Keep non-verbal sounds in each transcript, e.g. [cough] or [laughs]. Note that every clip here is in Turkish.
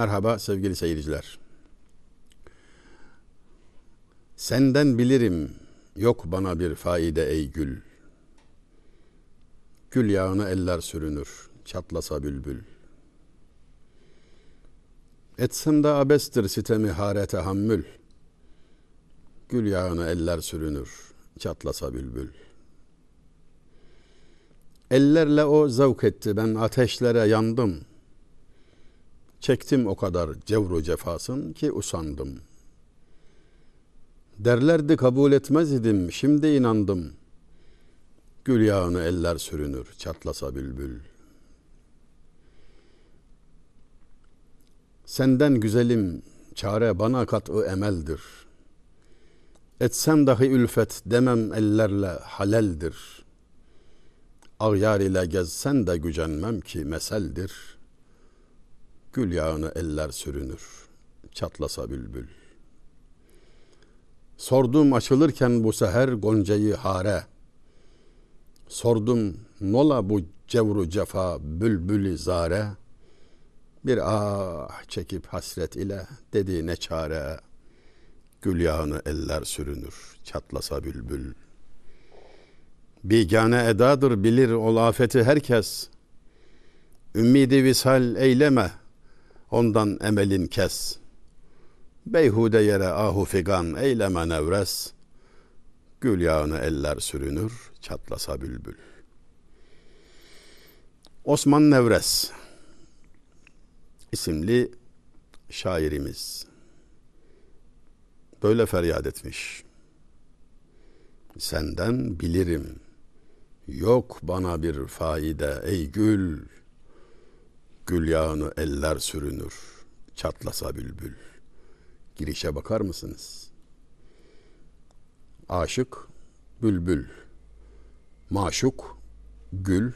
Merhaba sevgili seyirciler. Senden bilirim yok bana bir faide ey gül. Gül yağını eller sürünür çatlasa bülbül. Etsem de abestir sitemi hare tahammül. Gül yağını eller sürünür çatlasa bülbül. Ellerle o zevk etti ben ateşlere yandım.'' Çektim o kadar cevru cefasın ki usandım. Derlerdi kabul etmez idim, şimdi inandım. Gül yağını eller sürünür, çatlasa bülbül. Senden güzelim, çare bana kat'ı emeldir. Etsem dahi ülfet demem ellerle haleldir. Ağyar ile gezsen de gücenmem ki meseldir.'' Gül yağını eller sürünür, çatlasa bülbül. Sordum açılırken bu seher goncayı hare. Sordum nola bu cevru cefa bülbülü zare. Bir ah çekip hasret ile dedi ne çare. Gül yağını eller sürünür, çatlasa bülbül. Bigane edadır bilir o afeti herkes. Ümmidi visal eyleme, Ondan emelin kes. Beyhude yere ahu figan eyleme nevres. Gül yağını eller sürünür, çatlasa bülbül. Osman Nevres isimli şairimiz böyle feryat etmiş. Senden bilirim, yok bana bir faide ey gül.'' Gül yağını eller sürünür, çatlasa bülbül. Girişe bakar mısınız? Aşık, bülbül. Maşuk, gül.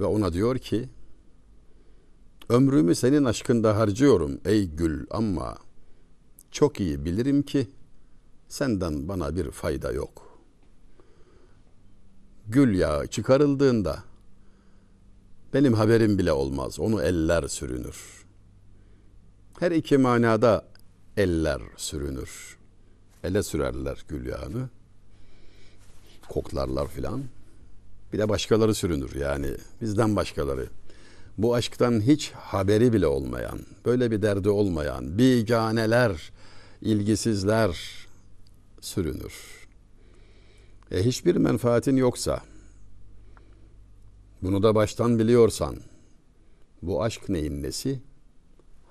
Ve ona diyor ki, Ömrümü senin aşkında harcıyorum ey gül ama çok iyi bilirim ki senden bana bir fayda yok. Gül yağı çıkarıldığında benim haberim bile olmaz. Onu eller sürünür. Her iki manada eller sürünür. Ele sürerler gül yağını. Koklarlar filan. Bir de başkaları sürünür yani bizden başkaları. Bu aşktan hiç haberi bile olmayan, böyle bir derdi olmayan biganeler, ilgisizler sürünür. E hiçbir menfaatin yoksa, bunu da baştan biliyorsan bu aşk neyin nesi?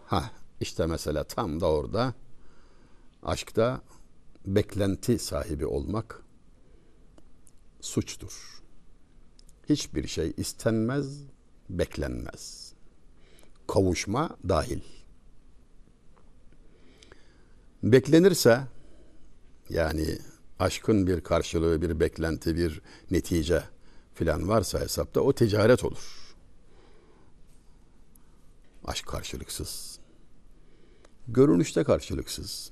Ha işte mesela tam da orada aşkta beklenti sahibi olmak suçtur. Hiçbir şey istenmez, beklenmez. Kavuşma dahil. Beklenirse yani aşkın bir karşılığı, bir beklenti, bir netice filan varsa hesapta o ticaret olur. Aşk karşılıksız. Görünüşte karşılıksız.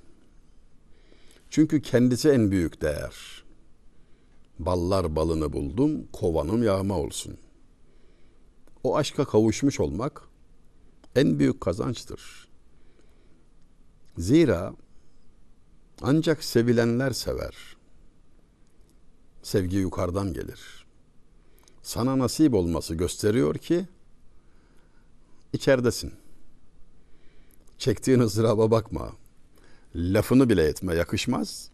Çünkü kendisi en büyük değer. Ballar balını buldum, kovanım yağma olsun. O aşka kavuşmuş olmak en büyük kazançtır. Zira ancak sevilenler sever. Sevgi yukarıdan gelir sana nasip olması gösteriyor ki içeridesin. Çektiğin ızdıraba bakma. Lafını bile etme yakışmaz.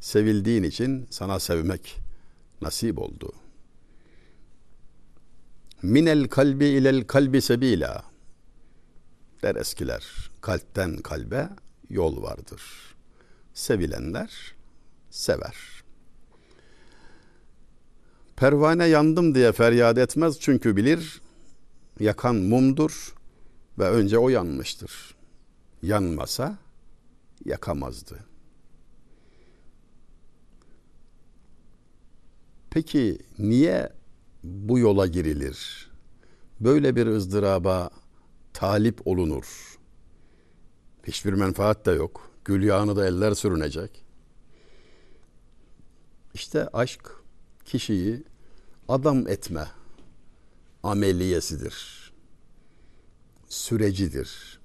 Sevildiğin için sana sevmek nasip oldu. Minel kalbi ilel kalbi sebila der eskiler. Kalpten kalbe yol vardır. Sevilenler sever. Pervane yandım diye feryat etmez çünkü bilir yakan mumdur ve önce o yanmıştır. Yanmasa yakamazdı. Peki niye bu yola girilir? Böyle bir ızdıraba talip olunur. Hiçbir menfaat de yok. Gül yağını da eller sürünecek. İşte aşk kişiyi adam etme ameliyesidir. sürecidir.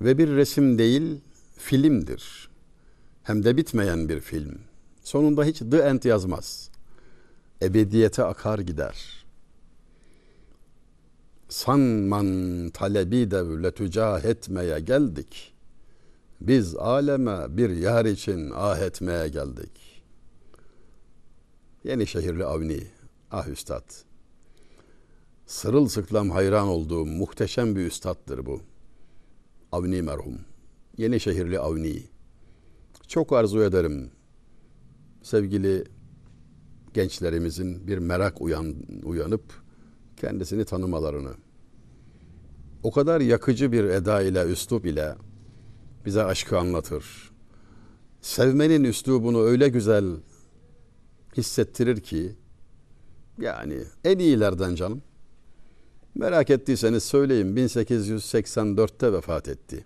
Ve bir resim değil, filmdir. Hem de bitmeyen bir film. Sonunda hiç the end yazmaz. Ebediyete akar gider. Sanman talebi devletücah etmeye geldik. Biz aleme bir yar için ah etmeye geldik. Yeni şehirli Avni, ah üstad. Sırılsıklam hayran olduğum muhteşem bir üstattır bu. Avni merhum. Yeni şehirli Avni. Çok arzu ederim sevgili gençlerimizin bir merak uyan, uyanıp kendisini tanımalarını. O kadar yakıcı bir eda ile, üslup ile bize aşkı anlatır. Sevmenin üslubunu öyle güzel hissettirir ki yani en iyilerden canım. Merak ettiyseniz söyleyeyim 1884'te vefat etti.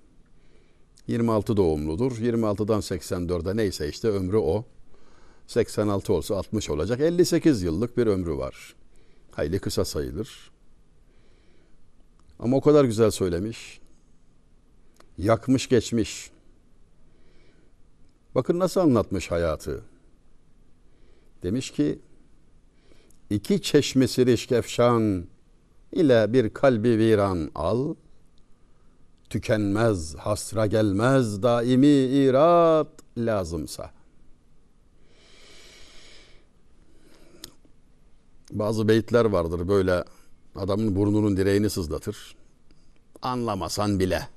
26 doğumludur. 26'dan 84'e neyse işte ömrü o. 86 olsa 60 olacak. 58 yıllık bir ömrü var. Hayli kısa sayılır. Ama o kadar güzel söylemiş. Yakmış geçmiş. Bakın nasıl anlatmış hayatı. Demiş ki iki çeşmesi rişkefşan ile bir kalbi viran al. Tükenmez, hasra gelmez, daimi irat lazımsa. Bazı beyitler vardır böyle adamın burnunun direğini sızlatır. Anlamasan bile.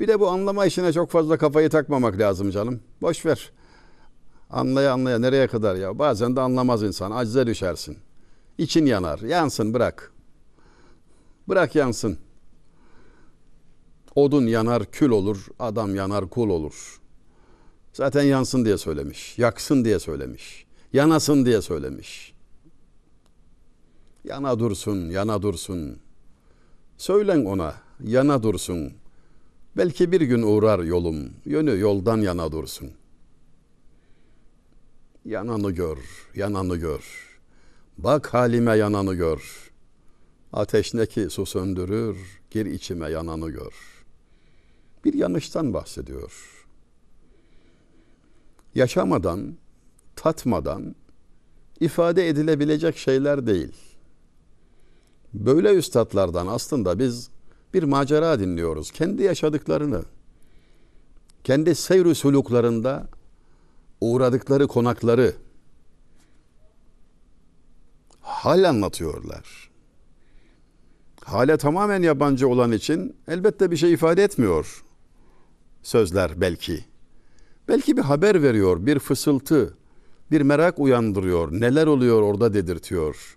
Bir de bu anlama işine çok fazla kafayı takmamak lazım canım. Boş ver. Anlaya anlaya nereye kadar ya? Bazen de anlamaz insan. Acize düşersin. İçin yanar. Yansın bırak. Bırak yansın. Odun yanar kül olur. Adam yanar kul olur. Zaten yansın diye söylemiş. Yaksın diye söylemiş. Yanasın diye söylemiş. Yana dursun, yana dursun. Söylen ona, yana dursun. Belki bir gün uğrar yolum, yönü yoldan yana dursun. Yananı gör, yananı gör. Bak halime yananı gör. Ateş ne ki su söndürür, gir içime yananı gör. Bir yanıştan bahsediyor. Yaşamadan, tatmadan ifade edilebilecek şeyler değil.'' Böyle üstadlardan aslında biz bir macera dinliyoruz. Kendi yaşadıklarını, kendi seyr suluklarında uğradıkları konakları hal anlatıyorlar. Hale tamamen yabancı olan için elbette bir şey ifade etmiyor sözler belki. Belki bir haber veriyor, bir fısıltı, bir merak uyandırıyor, neler oluyor orada dedirtiyor.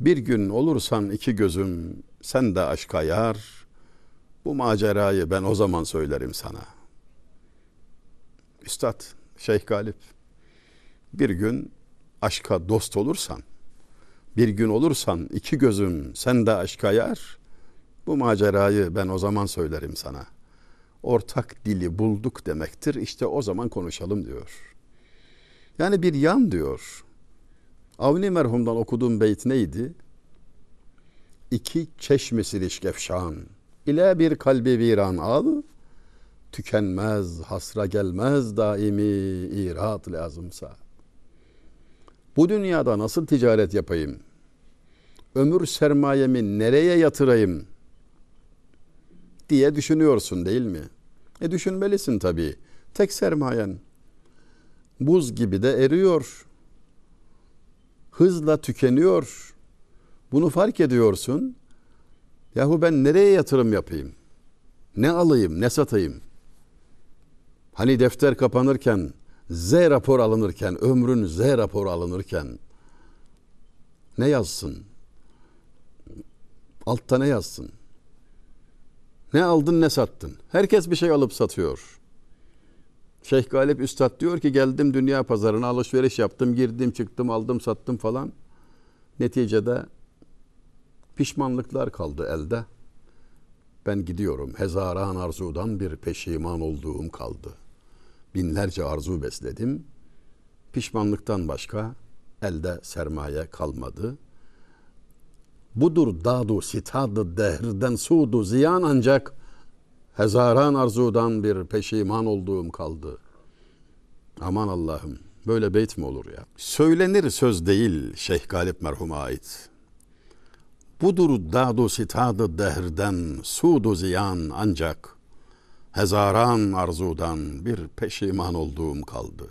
Bir gün olursan iki gözüm sen de aşka yar. Bu macerayı ben o zaman söylerim sana. Üstad Şeyh Galip bir gün aşka dost olursan bir gün olursan iki gözüm sen de aşka yar. Bu macerayı ben o zaman söylerim sana. Ortak dili bulduk demektir. İşte o zaman konuşalım diyor. Yani bir yan diyor. Avni merhumdan okuduğum beyt neydi? İki çeşmesi dişkefşan ile bir kalbi viran al, tükenmez, hasra gelmez daimi irat lazımsa. Bu dünyada nasıl ticaret yapayım? Ömür sermayemi nereye yatırayım? diye düşünüyorsun değil mi? E düşünmelisin tabii. Tek sermayen buz gibi de eriyor hızla tükeniyor. Bunu fark ediyorsun. Yahu ben nereye yatırım yapayım? Ne alayım, ne satayım? Hani defter kapanırken, Z rapor alınırken, ömrün Z raporu alınırken ne yazsın? Altta ne yazsın? Ne aldın ne sattın? Herkes bir şey alıp satıyor. Şeyh Galip Üstad diyor ki geldim dünya pazarına alışveriş yaptım, girdim, çıktım, aldım, sattım falan. Neticede pişmanlıklar kaldı elde. Ben gidiyorum. Hezaran arzudan bir peşiman olduğum kaldı. Binlerce arzu besledim. Pişmanlıktan başka elde sermaye kalmadı. Budur dadu sitadı dehrden sudu ziyan ancak hezaran arzudan bir peşiman olduğum kaldı. Aman Allah'ım böyle beyt mi olur ya? Söylenir söz değil Şeyh Galip merhuma ait. Budur dadu sitadı dehrden sudu ziyan ancak hezaran arzudan bir peşiman olduğum kaldı.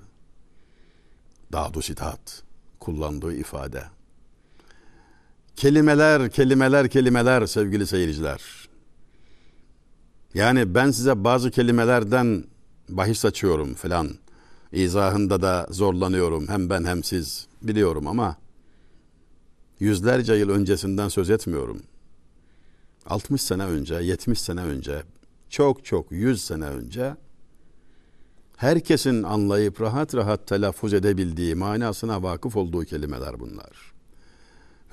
Dadu sitat kullandığı ifade. Kelimeler, kelimeler, kelimeler sevgili seyirciler. Yani ben size bazı kelimelerden bahis açıyorum filan. İzahında da zorlanıyorum hem ben hem siz biliyorum ama yüzlerce yıl öncesinden söz etmiyorum. 60 sene önce, 70 sene önce, çok çok 100 sene önce herkesin anlayıp rahat rahat telaffuz edebildiği, manasına vakıf olduğu kelimeler bunlar.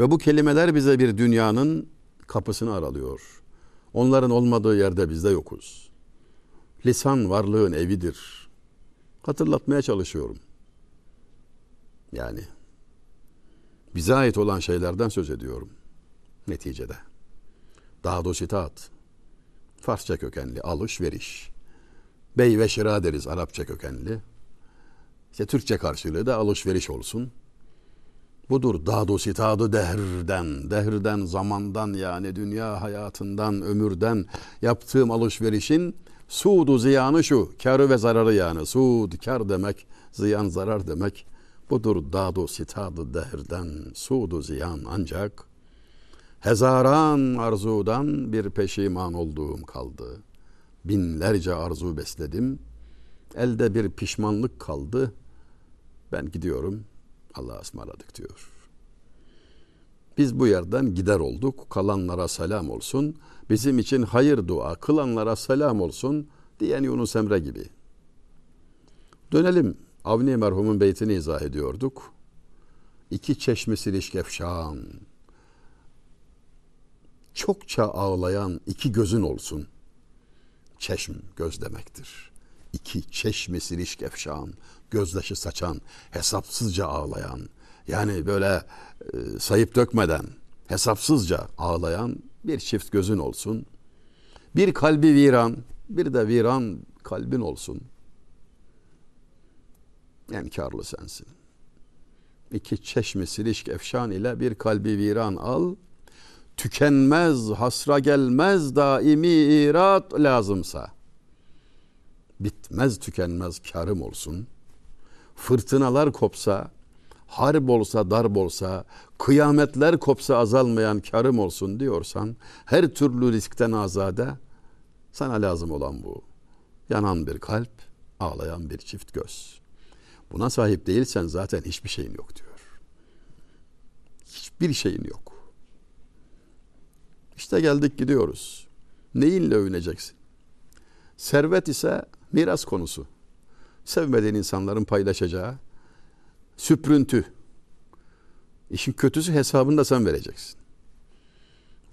Ve bu kelimeler bize bir dünyanın kapısını aralıyor. Onların olmadığı yerde biz de yokuz. Lisan varlığın evidir. Hatırlatmaya çalışıyorum. Yani bize ait olan şeylerden söz ediyorum neticede. Daha dositat, Farsça kökenli alışveriş. Bey ve şira deriz Arapça kökenli. İşte Türkçe karşılığı da alışveriş olsun. Budur dadu sitadı dehrden, dehrden, zamandan yani dünya hayatından, ömürden yaptığım alışverişin sudu ziyanı şu, karı ve zararı yani. Sud, kar demek, ziyan, zarar demek. Budur dadu sitadı dehrden, sudu ziyan ancak hezaran arzudan bir peşiman olduğum kaldı. Binlerce arzu besledim, elde bir pişmanlık kaldı. Ben gidiyorum, Allah'a ısmarladık diyor. Biz bu yerden gider olduk. Kalanlara selam olsun. Bizim için hayır dua kılanlara selam olsun diyen Yunus Emre gibi. Dönelim. Avni merhumun beytini izah ediyorduk. İki çeşmi silişkefşan. Çokça ağlayan iki gözün olsun. Çeşm göz demektir. İki çeşmi silişkefşan gözdaşı saçan, hesapsızca ağlayan, yani böyle e, sayıp dökmeden hesapsızca ağlayan bir çift gözün olsun. Bir kalbi viran, bir de viran kalbin olsun. En karlı sensin. İki çeşmi silişk efşan ile bir kalbi viran al. Tükenmez, hasra gelmez daimi irat lazımsa. Bitmez tükenmez karım olsun.'' fırtınalar kopsa, harp olsa, darp olsa, kıyametler kopsa azalmayan karım olsun diyorsan, her türlü riskten azade, sana lazım olan bu. Yanan bir kalp, ağlayan bir çift göz. Buna sahip değilsen zaten hiçbir şeyin yok diyor. Hiçbir şeyin yok. İşte geldik gidiyoruz. Neyinle övüneceksin? Servet ise miras konusu sevmediğin insanların paylaşacağı süprüntü. İşin kötüsü hesabını da sen vereceksin.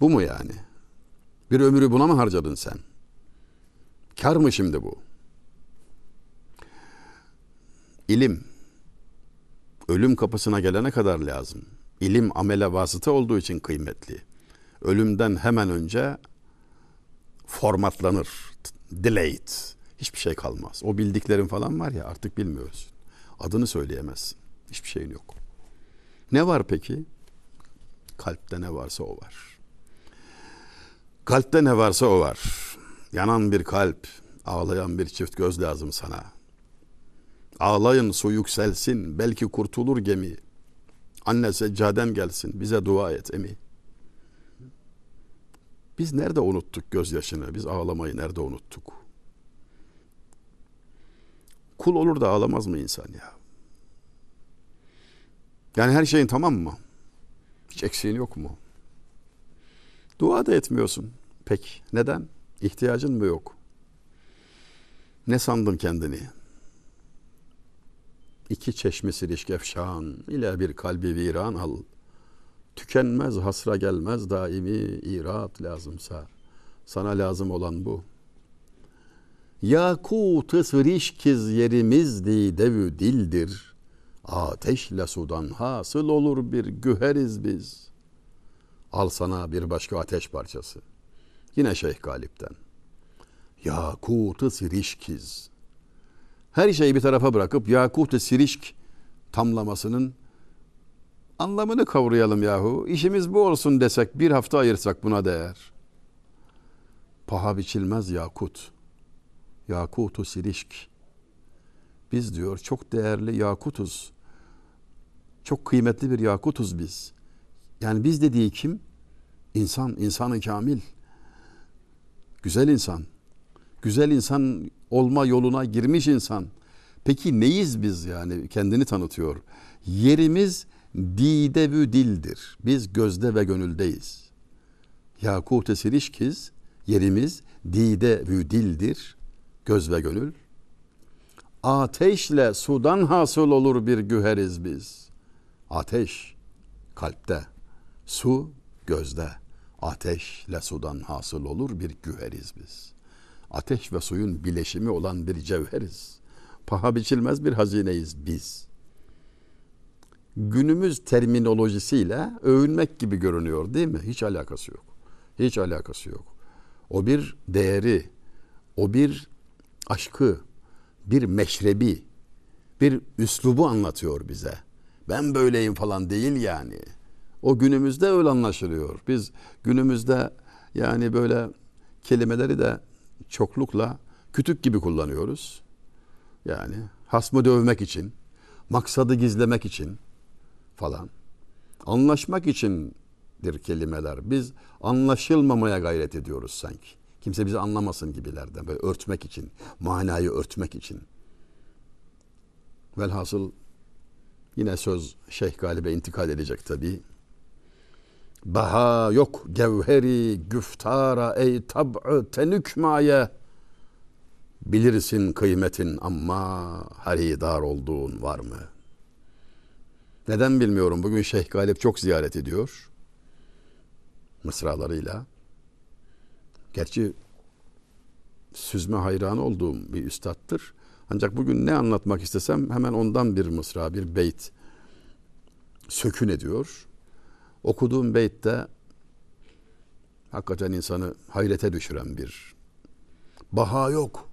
Bu mu yani? Bir ömrü buna mı harcadın sen? Kar mı şimdi bu? İlim ölüm kapısına gelene kadar lazım. İlim amele vasıta olduğu için kıymetli. Ölümden hemen önce formatlanır. Delayed hiçbir şey kalmaz. O bildiklerin falan var ya artık bilmiyoruz. Adını söyleyemezsin. Hiçbir şeyin yok. Ne var peki? Kalpte ne varsa o var. Kalpte ne varsa o var. Yanan bir kalp, ağlayan bir çift göz lazım sana. Ağlayın su yükselsin, belki kurtulur gemi. Anne seccaden gelsin, bize dua et emi. Biz nerede unuttuk gözyaşını? Biz ağlamayı nerede unuttuk? Kul olur da ağlamaz mı insan ya? Yani her şeyin tamam mı? Hiç eksiğin yok mu? Dua da etmiyorsun. Pek neden? İhtiyacın mı yok? Ne sandın kendini? İki çeşmesi ilişkefşan ile bir kalbi viran al. Tükenmez hasra gelmez daimi irat lazımsa. Sana lazım olan bu. Yakut-ı sırişkiz yerimizdi devü dildir. Ateşle sudan hasıl olur bir güheriz biz. Al sana bir başka ateş parçası. Yine Şeyh Galip'ten. Yakut-ı sirişkiz. Her şeyi bir tarafa bırakıp Yakut-ı sirişk tamlamasının anlamını kavrayalım yahu. İşimiz bu olsun desek bir hafta ayırsak buna değer. Paha biçilmez yakut. Yakutu sirişk. Biz diyor çok değerli yakutuz. Çok kıymetli bir yakutuz biz. Yani biz dediği kim? İnsan, insanı kamil. Güzel insan. Güzel insan olma yoluna girmiş insan. Peki neyiz biz yani? Kendini tanıtıyor. Yerimiz didevü dildir. Biz gözde ve gönüldeyiz. Yakut-ı sirişkiz yerimiz didevü dildir. Göz ve gönül. Ateşle sudan hasıl olur bir güheriz biz. Ateş kalpte, su gözde. Ateşle sudan hasıl olur bir güheriz biz. Ateş ve suyun bileşimi olan bir cevheriz. Paha biçilmez bir hazineyiz biz. Günümüz terminolojisiyle övünmek gibi görünüyor değil mi? Hiç alakası yok. Hiç alakası yok. O bir değeri, o bir aşkı, bir meşrebi, bir üslubu anlatıyor bize. Ben böyleyim falan değil yani. O günümüzde öyle anlaşılıyor. Biz günümüzde yani böyle kelimeleri de çoklukla kütük gibi kullanıyoruz. Yani hasmı dövmek için, maksadı gizlemek için falan. Anlaşmak içindir kelimeler. Biz anlaşılmamaya gayret ediyoruz sanki. Kimse bizi anlamasın gibilerden. Böyle örtmek için, manayı örtmek için. Velhasıl yine söz Şeyh Galip'e intikal edecek tabii. Baha yok gevheri güftara ey tab'ı tenükmaye. Bilirsin kıymetin ama haridar olduğun var mı? Neden bilmiyorum. Bugün Şeyh Galip çok ziyaret ediyor. Mısralarıyla. Gerçi süzme hayran olduğum bir üstattır. Ancak bugün ne anlatmak istesem hemen ondan bir mısra, bir beyt sökün ediyor. Okuduğum beytte hakikaten insanı hayrete düşüren bir baha yok.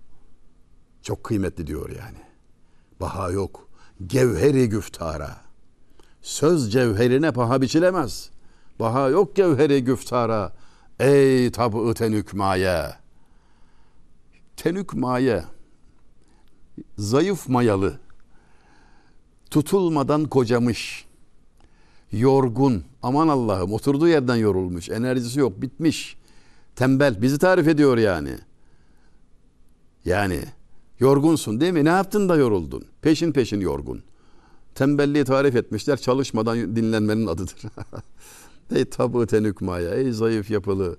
Çok kıymetli diyor yani. Baha yok. Gevheri güftara. Söz cevherine paha biçilemez. Baha yok gevheri güftara. Ey tabı tenük maye. Tenük maye. Zayıf mayalı. Tutulmadan kocamış. Yorgun. Aman Allah'ım oturduğu yerden yorulmuş. Enerjisi yok bitmiş. Tembel. Bizi tarif ediyor yani. Yani yorgunsun değil mi? Ne yaptın da yoruldun? Peşin peşin yorgun. Tembelliği tarif etmişler. Çalışmadan dinlenmenin adıdır. [laughs] ey tabu tenükmaya, ey zayıf yapılı,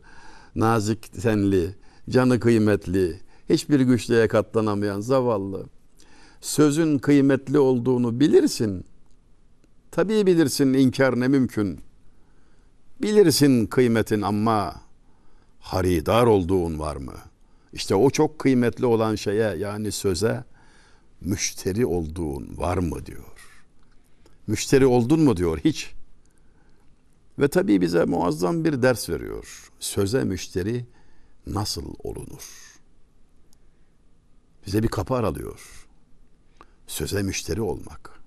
nazik tenli, canı kıymetli, hiçbir güçlüğe katlanamayan zavallı. Sözün kıymetli olduğunu bilirsin. Tabii bilirsin inkar ne mümkün. Bilirsin kıymetin ama haridar olduğun var mı? İşte o çok kıymetli olan şeye yani söze müşteri olduğun var mı diyor. Müşteri oldun mu diyor hiç. Ve tabii bize muazzam bir ders veriyor. Söze müşteri nasıl olunur? Bize bir kapı aralıyor. Söze müşteri olmak.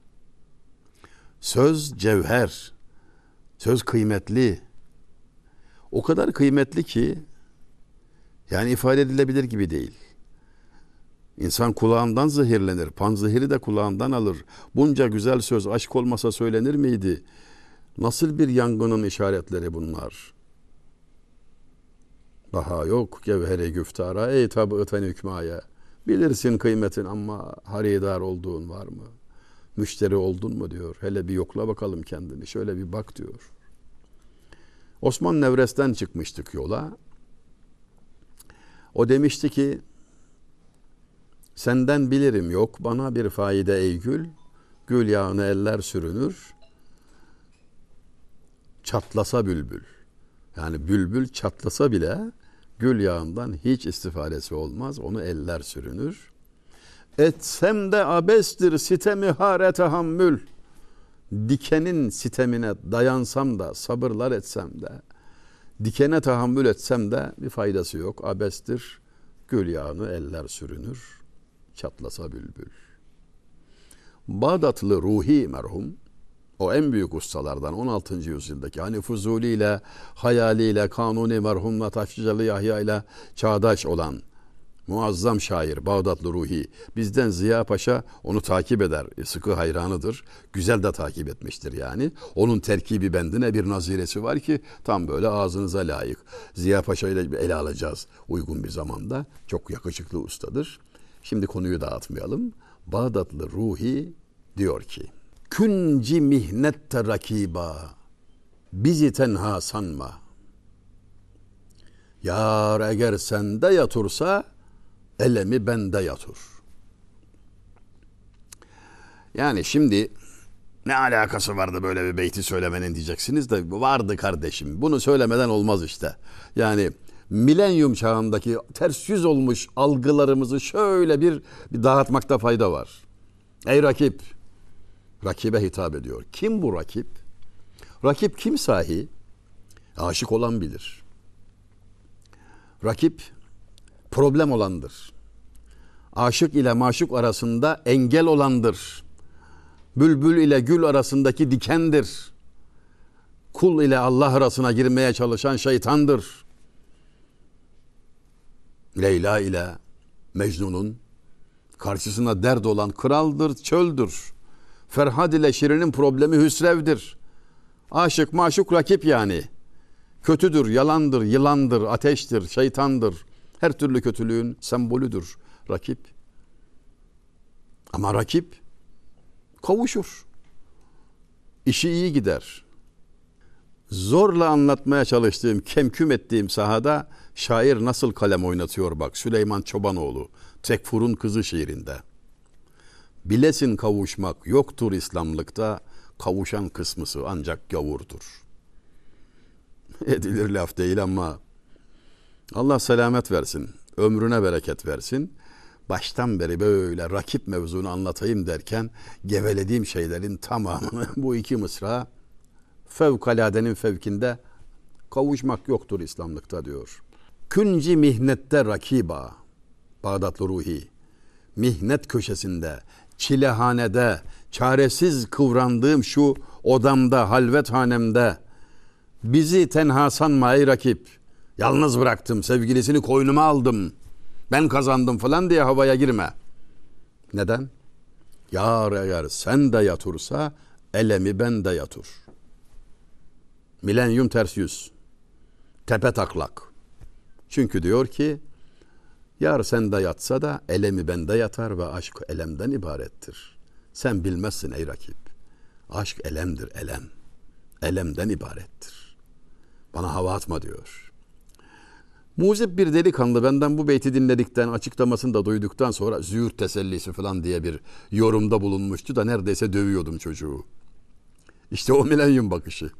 Söz cevher. Söz kıymetli. O kadar kıymetli ki yani ifade edilebilir gibi değil. İnsan kulağından zehirlenir. Pan zehiri de kulağından alır. Bunca güzel söz aşk olmasa söylenir miydi? Nasıl bir yangının işaretleri bunlar? Daha yok gevheri güftara ey tabıtan hükmaya. Bilirsin kıymetin ama haridar olduğun var mı? Müşteri oldun mu diyor. Hele bir yokla bakalım kendini. Şöyle bir bak diyor. Osman Nevres'ten çıkmıştık yola. O demişti ki Senden bilirim yok bana bir faide ey gül. Gül yağını eller sürünür. Çatlasa bülbül. Yani bülbül çatlasa bile gül yağından hiç istifadesi olmaz. Onu eller sürünür. Etsem de abestir sitemi hare tahammül. Dikenin sitemine dayansam da sabırlar etsem de Dikene tahammül etsem de bir faydası yok. Abestir. Gül yağını eller sürünür. Çatlasa bülbül. Bağdatlı Ruhi merhum o en büyük ustalardan 16. yüzyıldaki hani Fuzuli ile hayaliyle Kanuni merhumla Taşlıcalı Yahya ile çağdaş olan muazzam şair Bağdatlı Ruhi. Bizden Ziya Paşa onu takip eder. E, sıkı hayranıdır. Güzel de takip etmiştir yani. Onun terkibi bendine bir naziresi var ki tam böyle ağzınıza layık. Ziya Paşa ile ele alacağız uygun bir zamanda. Çok yakışıklı ustadır. Şimdi konuyu dağıtmayalım. Bağdatlı Ruhi diyor ki Künci mihnette rakiba bizi tenha sanma. Yar eğer sende yatursa elemi bende yatur. Yani şimdi ne alakası vardı böyle bir beyti söylemenin diyeceksiniz de vardı kardeşim. Bunu söylemeden olmaz işte. Yani milenyum çağındaki ters yüz olmuş algılarımızı şöyle bir, bir dağıtmakta fayda var. Ey rakip rakibe hitap ediyor. Kim bu rakip? Rakip kim sahi? Aşık olan bilir. Rakip problem olandır. Aşık ile maşuk arasında engel olandır. Bülbül ile gül arasındaki dikendir. Kul ile Allah arasına girmeye çalışan şeytandır. Leyla ile Mecnun'un karşısına dert olan kraldır, çöldür. Ferhad ile Şirin'in problemi hüsrevdir. Aşık maşuk rakip yani. Kötüdür, yalandır, yılandır, ateştir, şeytandır. Her türlü kötülüğün sembolüdür rakip. Ama rakip kavuşur. İşi iyi gider. Zorla anlatmaya çalıştığım, kemküm ettiğim sahada şair nasıl kalem oynatıyor bak Süleyman Çobanoğlu Tekfur'un kızı şiirinde. Bilesin kavuşmak yoktur İslamlıkta, kavuşan kısmısı ancak gavurdur. [laughs] Edilir laf değil ama Allah selamet versin, ömrüne bereket versin. Baştan beri böyle rakip mevzunu anlatayım derken gevelediğim şeylerin tamamını [laughs] bu iki mısra fevkaladenin fevkinde kavuşmak yoktur İslamlıkta diyor. Künci mihnette rakiba Bağdatlı Ruhi mihnet köşesinde çilehanede, çaresiz kıvrandığım şu odamda, halvet hanemde bizi tenha sanma ey rakip. Yalnız bıraktım, sevgilisini koynuma aldım. Ben kazandım falan diye havaya girme. Neden? Yar eğer sen de yatursa elemi ben de yatur. Milenyum ters yüz. Tepe taklak. Çünkü diyor ki Yar sende yatsa da elemi bende yatar ve aşk elemden ibarettir. Sen bilmezsin ey rakip. Aşk elemdir elem. Elemden ibarettir. Bana hava atma diyor. Muzip bir delikanlı benden bu beyti dinledikten, açıklamasını da duyduktan sonra züğürt tesellisi falan diye bir yorumda bulunmuştu da neredeyse dövüyordum çocuğu. İşte o milenyum bakışı.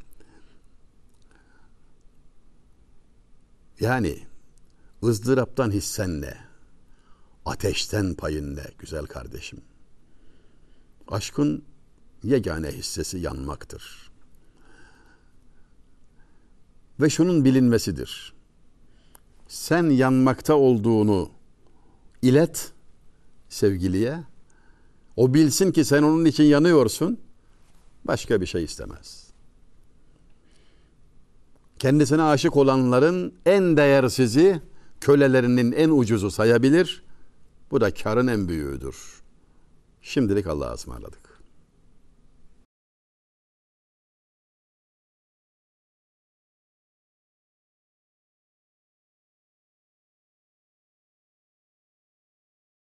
Yani ızdıraptan hissen ne? Ateşten payın güzel kardeşim? Aşkın yegane hissesi yanmaktır. Ve şunun bilinmesidir. Sen yanmakta olduğunu ilet sevgiliye. O bilsin ki sen onun için yanıyorsun. Başka bir şey istemez. Kendisine aşık olanların en değersizi kölelerinin en ucuzu sayabilir. Bu da karın en büyüğüdür. Şimdilik Allah'a ısmarladık.